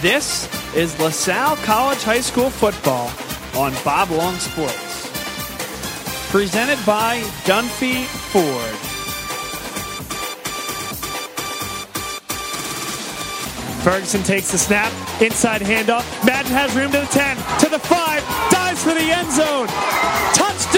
This is LaSalle College High School football on Bob Long Sports. Presented by Dunphy Ford. Ferguson takes the snap, inside handoff. Madden has room to the 10, to the 5, dives for the end zone. Touchdown!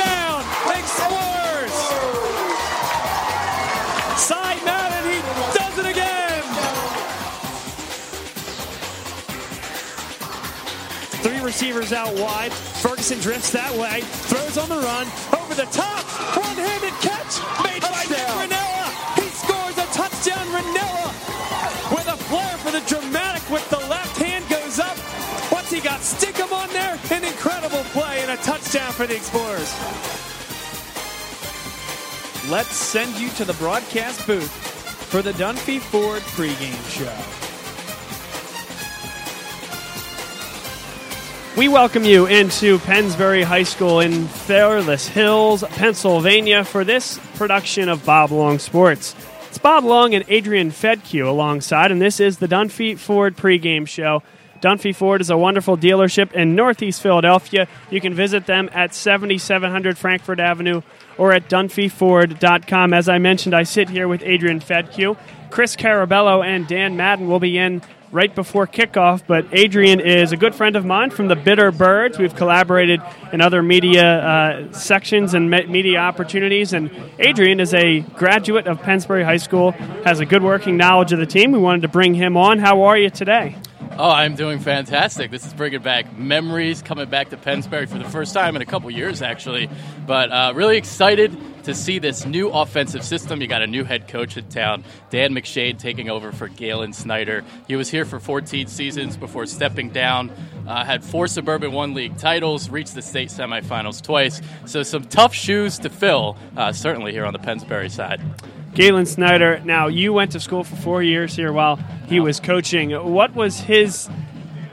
Receivers out wide. Ferguson drifts that way, throws on the run, over the top, one-handed catch, made by Nick Ranella. He scores a touchdown, Ranella, with a flair for the dramatic with the left hand goes up. What's he got? Stick him on there. An incredible play and a touchdown for the Explorers. Let's send you to the broadcast booth for the Dunphy Ford pregame show. We welcome you into Pennsbury High School in Fairless Hills, Pennsylvania, for this production of Bob Long Sports. It's Bob Long and Adrian Fedkiw alongside, and this is the Dunphy Ford pregame show. Dunphy Ford is a wonderful dealership in Northeast Philadelphia. You can visit them at 7700 Frankford Avenue or at dunphyford.com. As I mentioned, I sit here with Adrian Fedkiw. Chris Carabello and Dan Madden will be in right before kickoff, but Adrian is a good friend of mine from the Bitter Birds. We've collaborated in other media uh, sections and me- media opportunities, and Adrian is a graduate of Pennsbury High School, has a good working knowledge of the team. We wanted to bring him on. How are you today? Oh, I'm doing fantastic. This is bringing back memories, coming back to Pennsbury for the first time in a couple years, actually. But uh, really excited to see this new offensive system. You got a new head coach in town, Dan McShane, taking over for Galen Snyder. He was here for 14 seasons before stepping down. Uh, had four Suburban One League titles, reached the state semifinals twice. So some tough shoes to fill, uh, certainly here on the Pennsbury side. Galen Snyder, now you went to school for four years here while he was coaching. What was his,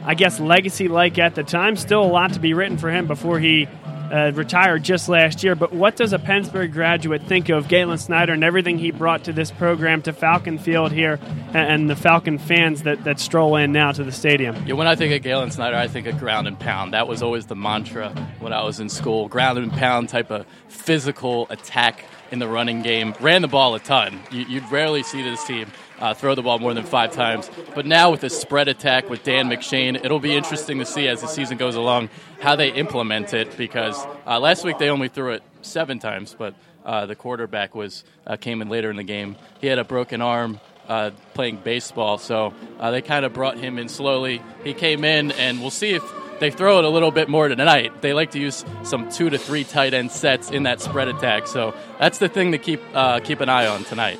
I guess, legacy like at the time? Still a lot to be written for him before he uh, retired just last year. But what does a Pennsbury graduate think of Galen Snyder and everything he brought to this program, to Falcon Field here, and the Falcon fans that, that stroll in now to the stadium? Yeah, when I think of Galen Snyder, I think of ground and pound. That was always the mantra when I was in school. Ground and pound type of physical attack in the running game. Ran the ball a ton. You, would rarely see this team uh, throw the ball more than five times. But now with the spread attack with Dan McShane, it'll be interesting to see as the season goes along how they implement it because uh, last week they only threw it seven times, but uh, the quarterback was uh, came in later in the game. He had a broken arm. Uh, playing baseball, so uh, they kind of brought him in slowly. He came in, and we'll see if they throw it a little bit more tonight. They like to use some two to three tight end sets in that spread attack. So that's the thing to keep keep an eye on tonight.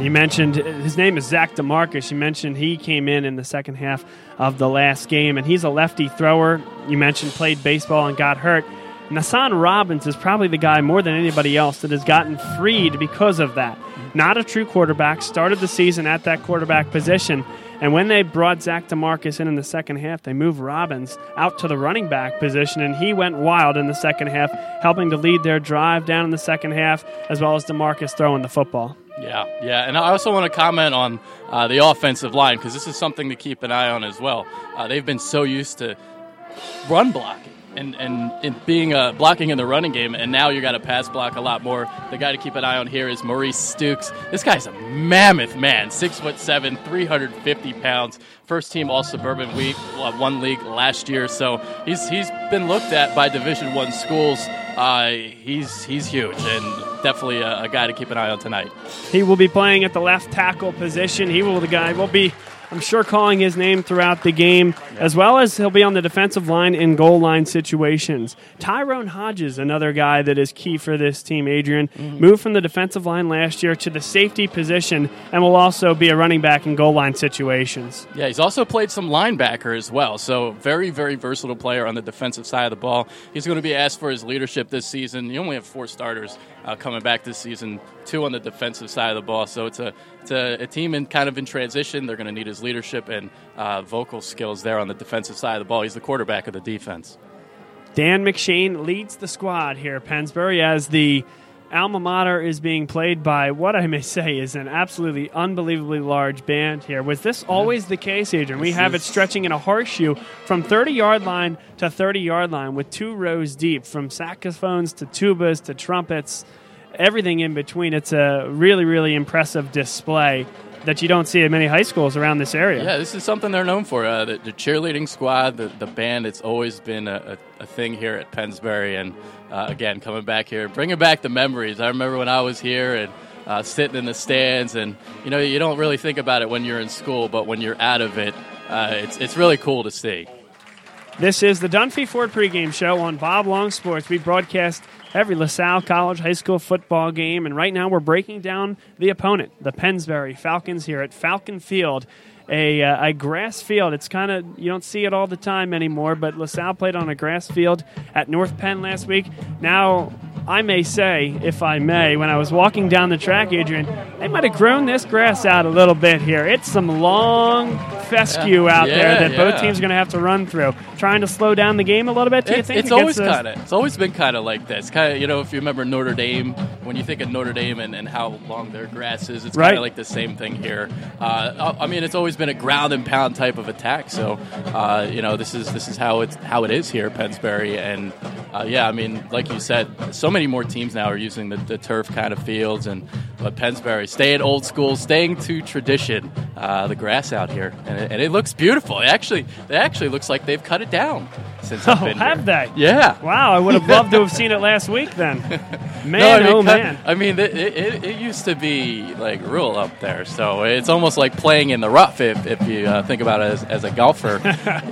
You mentioned his name is Zach DeMarcus. You mentioned he came in in the second half of the last game, and he's a lefty thrower. You mentioned played baseball and got hurt. Nassan Robbins is probably the guy more than anybody else that has gotten freed because of that. Not a true quarterback, started the season at that quarterback position. And when they brought Zach DeMarcus in in the second half, they moved Robbins out to the running back position, and he went wild in the second half, helping to lead their drive down in the second half, as well as DeMarcus throwing the football. Yeah, yeah, and I also want to comment on uh, the offensive line because this is something to keep an eye on as well. Uh, they've been so used to run blocking and, and, being uh, blocking in the running game, and now you got to pass block a lot more. The guy to keep an eye on here is Maurice Stukes. This guy's a mammoth man, six foot seven, 350 pounds. First team All Suburban Week, uh, one league last year, so he's he's been looked at by Division One schools. Uh, he's he's huge and definitely a, a guy to keep an eye on tonight. He will be playing at the left tackle position. He will the guy will be I'm sure calling his name throughout the game, as well as he'll be on the defensive line in goal line situations. Tyrone Hodges, another guy that is key for this team, Adrian, mm-hmm. moved from the defensive line last year to the safety position and will also be a running back in goal line situations. Yeah, he's also played some linebacker as well, so very, very versatile player on the defensive side of the ball. He's going to be asked for his leadership this season. You only have four starters uh, coming back this season, two on the defensive side of the ball, so it's a, it's a, a team in kind of in transition. They're going to need his leadership and uh, vocal skills there on the defensive side of the ball. He's the quarterback of the defense. Dan McShane leads the squad here at Pennsbury as the alma mater is being played by what I may say is an absolutely unbelievably large band here. Was this always the case, Adrian? We have it stretching in a horseshoe from 30 yard line to 30 yard line with two rows deep, from saxophones to tubas to trumpets, everything in between. It's a really, really impressive display that you don't see at many high schools around this area. Yeah, this is something they're known for. Uh, the, the cheerleading squad, the, the band, it's always been a, a, a thing here at Pennsbury. And uh, again, coming back here, bringing back the memories. I remember when I was here and uh, sitting in the stands, and you know, you don't really think about it when you're in school, but when you're out of it, uh, it's, it's really cool to see. This is the Dunphy Ford pregame show on Bob Long Sports. We broadcast every LaSalle College high school football game, and right now we're breaking down the opponent, the Pennsbury Falcons, here at Falcon Field. A, uh, a grass field. It's kind of, you don't see it all the time anymore, but LaSalle played on a grass field at North Penn last week. Now, I may say, if I may, when I was walking down the track, Adrian, they might have grown this grass out a little bit here. It's some long fescue out Yeah, there that both teams are going to have to run through. Trying to slow down the game a little bit, do you It's, think? it's always kind of it's always been kind of like this. Kind of you know if you remember Notre Dame when you think of Notre Dame and, and how long their grass is, it's Right. kind of like the same thing here. Uh, I mean, it's always been a ground and pound type of attack. So uh, you know this is this is how it's how it is here at Pennsbury. And uh, yeah, I mean, like you said, so many more teams now are using the, the turf kind of fields, and but Pennsbury staying old school, staying to tradition. Uh, the grass out here, and it, and it looks beautiful. It actually, it actually looks like they've cut it down since I've Oh, been have here. they? Yeah. Wow, I would have loved to have seen it last week then. Man, I mean, oh cut- man. I mean, it, it, it used to be like real up there, so it's almost like playing in the rough if, if you uh, think about it as, as a golfer.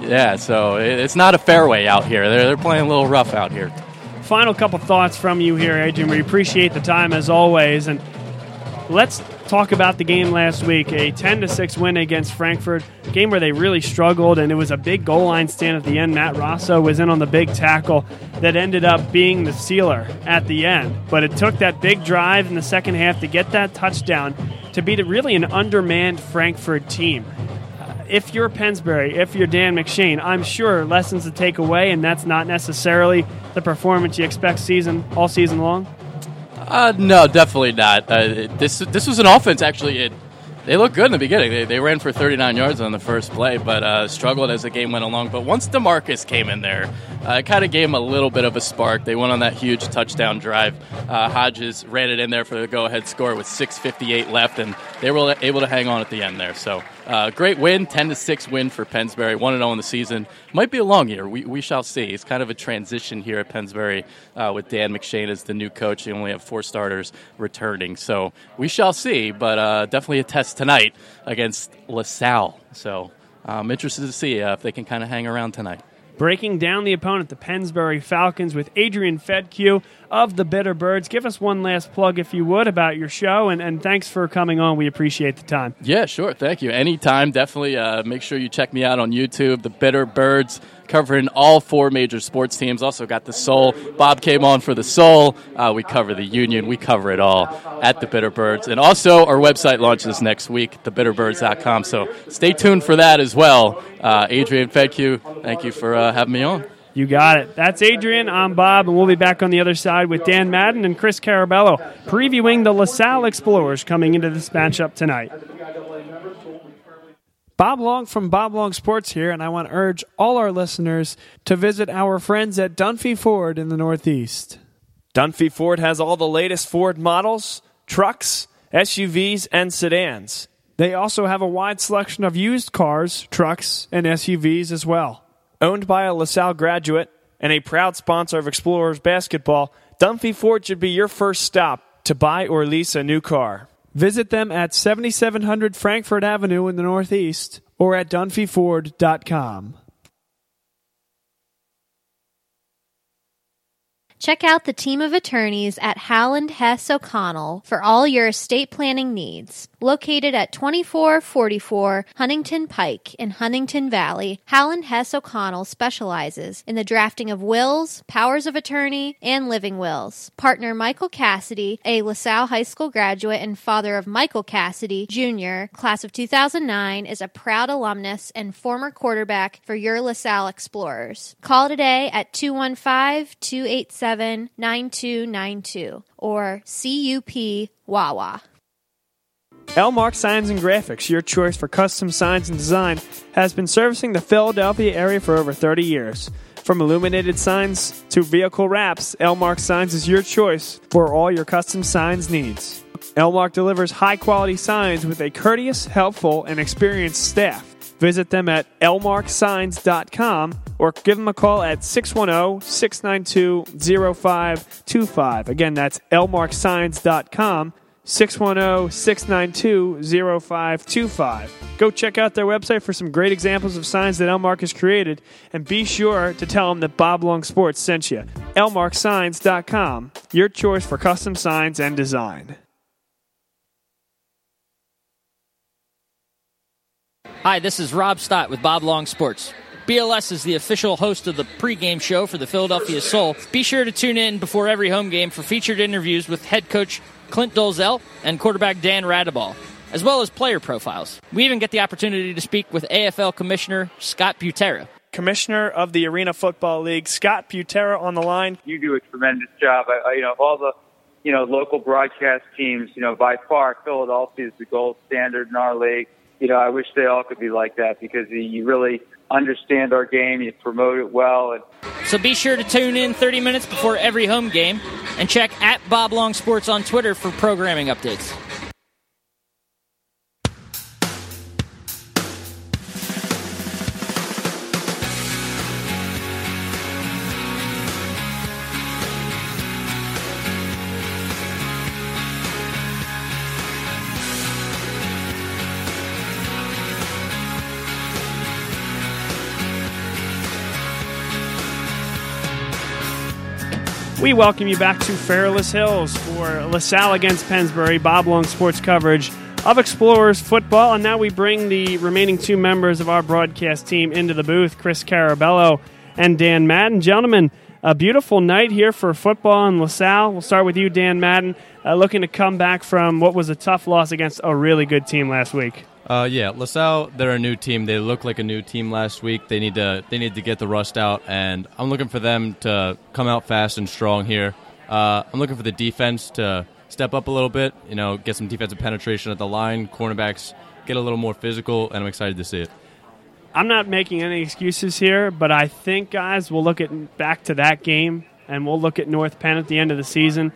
yeah, so it, it's not a fairway out here. They're, they're playing a little rough out here. Final couple thoughts from you here, Adrian. We appreciate the time as always, and let's talk about the game last week. A ten to six win against Frankford, game where they really struggled, and it was a big goal line stand at the end. Matt Rosso was in on the big tackle that ended up being the sealer at the end, but it took that big drive in the second half to get that touchdown to beat really an undermanned Frankford team if you're Pennsbury, if you're Dan McShane, I'm sure lessons to take away, and that's not necessarily the performance you expect season all season long. Uh, no, definitely not. Uh, this this was an offense actually. It they looked good in the beginning. They, they ran for 39 yards on the first play, but uh, struggled as the game went along. But once Demarcus came in there, uh, it kind of gave them a little bit of a spark. They went on that huge touchdown drive. Uh, Hodges ran it in there for the go-ahead score with 6:58 left, and they were able to hang on at the end there. So uh, great win, 10 to six win for Pennsbury. One and zero in the season. Might be a long year. We, we shall see. It's kind of a transition here at Pennsbury uh, with Dan McShane as the new coach. They only have four starters returning, so we shall see. But uh, definitely a test tonight against LaSalle. So I'm interested to see uh, if they can kind of hang around tonight. Breaking down the opponent, the Pennsbury Falcons, with Adrian Fedkiw of the Bitter Birds. Give us one last plug, if you would, about your show, and, and thanks for coming on. We appreciate the time. Yeah, sure. Thank you. Anytime. Definitely uh, make sure you check me out on YouTube, The Bitter Birds, covering all four major sports teams. Also got the Soul. Bob came on for the Soul. Uh, we cover the Union. We cover it all at The Bitter Birds. And also, our website launches next week, thebitterbirds.com. So stay tuned for that as well. Uh, Adrian you. thank you for uh, having me on. You got it. That's Adrian. I'm Bob, and we'll be back on the other side with Dan Madden and Chris Carabello previewing the LaSalle Explorers coming into this matchup tonight. Bob Long from Bob Long Sports here, and I want to urge all our listeners to visit our friends at Dunphy Ford in the Northeast. Dunphy Ford has all the latest Ford models, trucks, SUVs, and sedans. They also have a wide selection of used cars, trucks, and SUVs as well. Owned by a LaSalle graduate and a proud sponsor of Explorers basketball, Dunphy Ford should be your first stop to buy or lease a new car. Visit them at 7700 Frankford Avenue in the Northeast or at dunphyford.com. Check out the team of attorneys at Howland Hess O'Connell for all your estate planning needs. Located at 2444 Huntingdon Pike in Huntingdon Valley, Howland Hess O'Connell specializes in the drafting of wills, powers of attorney, and living wills. Partner Michael Cassidy, a LaSalle High School graduate and father of Michael Cassidy Jr., class of 2009, is a proud alumnus and former quarterback for your LaSalle Explorers. Call today at 215 287 9292 or CUP Wawa. Elmark Signs and Graphics, your choice for custom signs and design, has been servicing the Philadelphia area for over 30 years. From illuminated signs to vehicle wraps, Elmark Signs is your choice for all your custom signs needs. Elmark delivers high quality signs with a courteous, helpful, and experienced staff. Visit them at elmarksigns.com or give them a call at 610 692 0525. Again, that's elmarksigns.com. 610 692 0525. Go check out their website for some great examples of signs that Elmark has created, and be sure to tell them that Bob Long Sports sent you. elmarksigns.com, your choice for custom signs and design. Hi, this is Rob Stott with Bob Long Sports. BLS is the official host of the pregame show for the Philadelphia Soul. Be sure to tune in before every home game for featured interviews with head coach Clint Dolezel and quarterback Dan Raudabaugh, as well as player profiles. We even get the opportunity to speak with AFL Commissioner Scott Butera. Commissioner of the Arena Football League, Scott Butera on the line. You do a tremendous job. I, I, you know, of all the, you know, local broadcast teams, you know, by far Philadelphia is the gold standard in our league. You know, I wish they all could be like that because you really understand our game, you promote it well, and So be sure to tune in 30 minutes before every home game and check at Bob Long Sports on Twitter for programming updates. We welcome you back to Fairless Hills for LaSalle against Pennsbury, Bob Long sports coverage of Explorers football. And now we bring the remaining two members of our broadcast team into the booth Chris Carabello and Dan Madden. Gentlemen, a beautiful night here for football in LaSalle. We'll start with you, Dan Madden, uh, looking to come back from what was a tough loss against a really good team last week. Uh, yeah, LaSalle, they're a new team. They look like a new team last week. They need to they need to get the rust out, and I'm looking for them to come out fast and strong here. Uh, I'm looking for the defense to step up a little bit. You know, get some defensive penetration at the line. Cornerbacks get a little more physical, and I'm excited to see it. I'm not making any excuses here, but I think, guys, we'll look at back to that game, and we'll look at North Penn at the end of the season.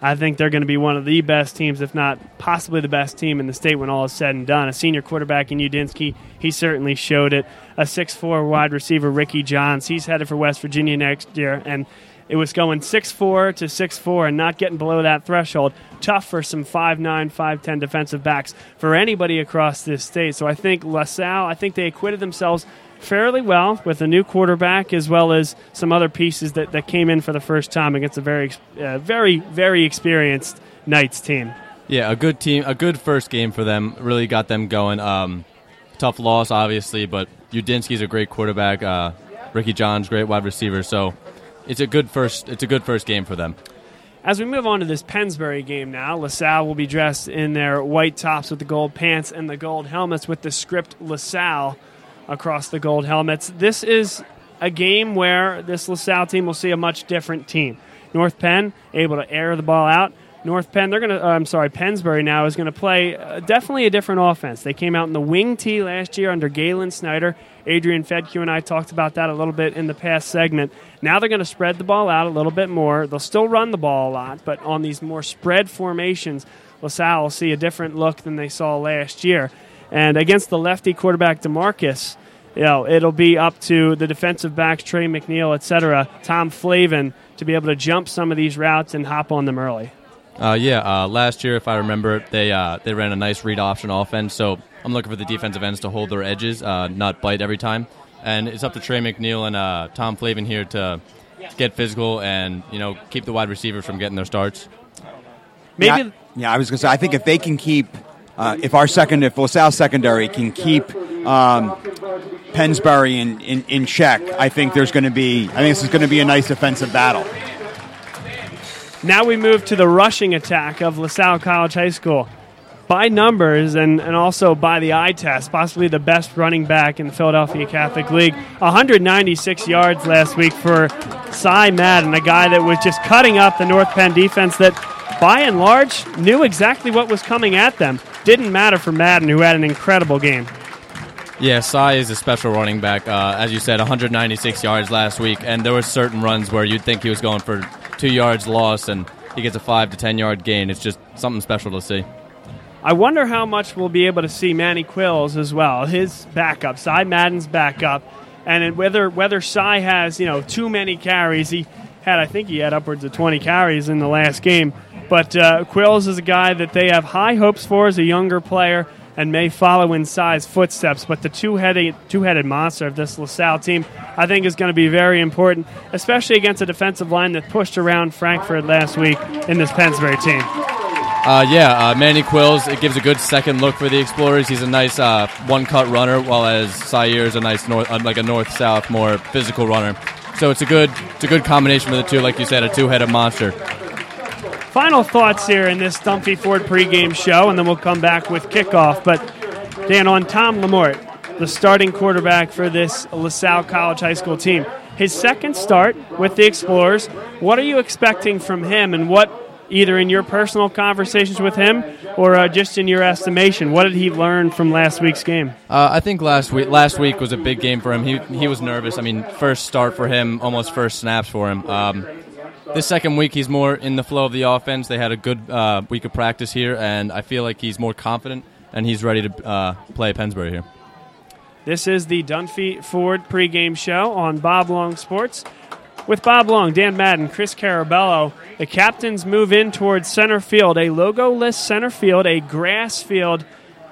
I think they're going to be one of the best teams, if not possibly the best team in the state when all is said and done. A senior quarterback in Udinsky, he certainly showed it. A 6'4 wide receiver, Ricky Johns, he's headed for West Virginia next year. And it was going 6'4 to 6'4 and not getting below that threshold. Tough for some 5'9, 5'10 defensive backs for anybody across this state. So I think LaSalle, I think they acquitted themselves fairly well with a new quarterback as well as some other pieces that, that came in for the first time against a very, uh, very, very experienced Knights team. Yeah, a good team, a good first game for them. Really got them going. Um, tough loss, obviously, but Udinsky's a great quarterback. Uh, Ricky Johns, great wide receiver. So it's a good first. It's a good first game for them. As we move on to this Pennsbury game now, LaSalle will be dressed in their white tops with the gold pants and the gold helmets with the script LaSalle across the gold helmets. This is a game where this LaSalle team will see a much different team. North Penn able to air the ball out. North Penn, they're going to, uh, I'm sorry, Pennsbury now is going to play uh, definitely a different offense. They came out in the wing tee last year under Galen Snyder. Adrian Fedkiw and I talked about that a little bit in the past segment. Now they're going to spread the ball out a little bit more. They'll still run the ball a lot, but on these more spread formations, LaSalle will see a different look than they saw last year. And against the lefty quarterback DeMarcus, you know, it'll be up to the defensive backs, Trey McNeil, et cetera, Tom Flavin, to be able to jump some of these routes and hop on them early. Uh, yeah, uh, last year, if I remember, they uh, they ran a nice read option offense. So I'm looking for the defensive ends to hold their edges, uh, not bite every time. And it's up to Trey McNeil and uh, Tom Flavin here to get physical and you know keep the wide receivers from getting their starts. Maybe Yeah, yeah, I was going to say, I think if they can keep uh, if our second, if LaSalle secondary can keep um, Pennsbury in, in, in check, I think there's going to be. I think this is going to be a nice defensive battle. Now we move to the rushing attack of LaSalle College High School. By numbers and, and also by the eye test, possibly the best running back in the Philadelphia Catholic League. 196 yards last week for Cy Madden, a guy that was just cutting up the North Penn defense that, by and large, knew exactly what was coming at them. Didn't matter for Madden, who had an incredible game. Yeah, Cy is a special running back. Uh, as you said, 196 yards last week, and there were certain runs where you'd think he was going for two yards loss, and he gets a five to ten yard gain. It's just something special to see. I wonder how much we'll be able to see Manny Quills as well, his backup, Cy Madden's backup, and whether whether Cy has you know too many carries. He had, I think, he had upwards of 20 carries in the last game. But uh, Quills is a guy that they have high hopes for as a younger player and may follow in Cy's footsteps. But the two-headed monster of this LaSalle team, I think, is going to be very important, especially against a defensive line that pushed around Frankford last week in this Pennsbury team. Uh, yeah, uh, Manny Quills. It gives a good second look for the Explorers. He's a nice uh, one-cut runner, while as Sire is a nice north, uh, like a north-south, more physical runner. So it's a good, it's a good combination of the two. Like you said, a two-headed monster. Final thoughts here in this Dunphy Ford pregame show, and then we'll come back with kickoff. But Dan, on Tom Lamort, the starting quarterback for this LaSalle College High School team, his second start with the Explorers. What are you expecting from him, and what either in your personal conversations with him or uh, just in your estimation? What did he learn from last week's game? Uh, I think last week last week was a big game for him. He he was nervous. I mean, first start for him, almost first snaps for him. Um, this second week, he's more in the flow of the offense. They had a good uh, week of practice here, and I feel like he's more confident and he's ready to uh, play Pennsbury here. This is the Dunphy Ford pregame show on Bob Long Sports. With Bob Long, Dan Madden, Chris Carabello, the captains move in towards center field, a logo-less center field, a grass field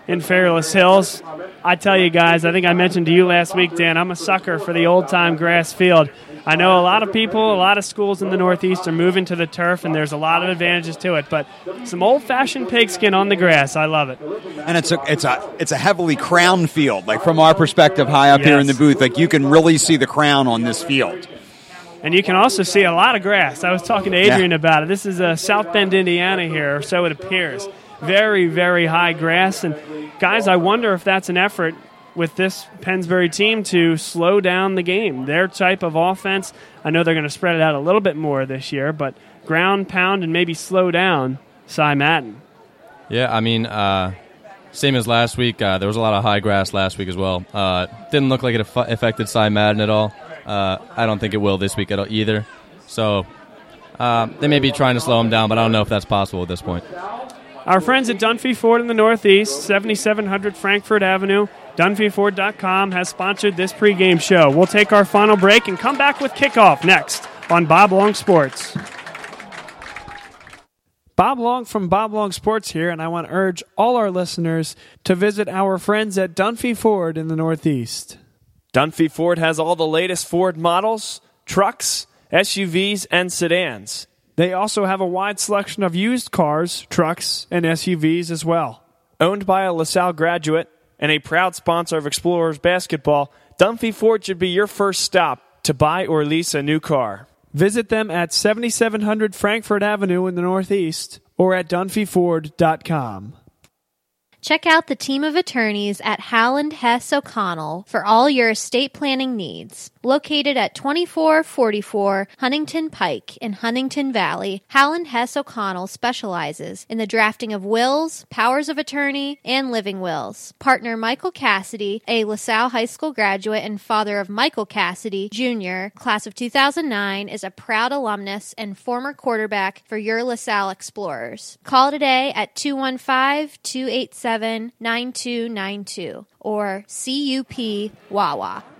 in Fairless Hills. I tell you guys, I think I mentioned to you last week, Dan, I'm a sucker for the old-time grass field. I know a lot of people, a lot of schools in the Northeast are moving to the turf, and there's a lot of advantages to it. But some old-fashioned pigskin on the grass, I love it. And it's a it's a it's a heavily crown field. Like from our perspective, high up here in the booth, like you can really see the crown on this field. And you can also see a lot of grass. I was talking to Adrian about it. This is uh, South Bend, Indiana here, or so it appears. Very, very high grass. And guys, I wonder if that's an effort with this Pennsbury team to slow down the game. Their type of offense, I know they're going to spread it out a little bit more this year, but ground pound and maybe slow down Cy Madden. Yeah, I mean, uh, same as last week. Uh, there was a lot of high grass last week as well. Uh, didn't look like it aff- affected Cy Madden at all. Uh, I don't think it will this week at all either. So uh, they may be trying to slow him down, but I don't know if that's possible at this point. Our friends at Dunphy Ford in the Northeast, 7700 Frankford Avenue, DunphyFord.com has sponsored this pregame show. We'll take our final break and come back with kickoff next on Bob Long Sports. Bob Long from Bob Long Sports here, and I want to urge all our listeners to visit our friends at Dunphy Ford in the Northeast. Dunphy Ford has all the latest Ford models, trucks, SUVs, and sedans. They also have a wide selection of used cars, trucks, and SUVs as well. Owned by a LaSalle graduate and a proud sponsor of Explorers basketball, Dunphy Ford should be your first stop to buy or lease a new car. Visit them at 7700 Frankford Avenue in the Northeast or at dunphyford.com. Check out the team of attorneys at Howland Hess O'Connell for all your estate planning needs. Located at 2444 Huntingdon Pike in Huntingdon Valley, Howland Hess O'Connell specializes in the drafting of wills, powers of attorney, and living wills. Partner Michael Cassidy, a LaSalle High School graduate and father of Michael Cassidy Jr., class of 2009, is a proud alumnus and former quarterback for your LaSalle Explorers. Call today at 215 287 9292 or CUP Wawa.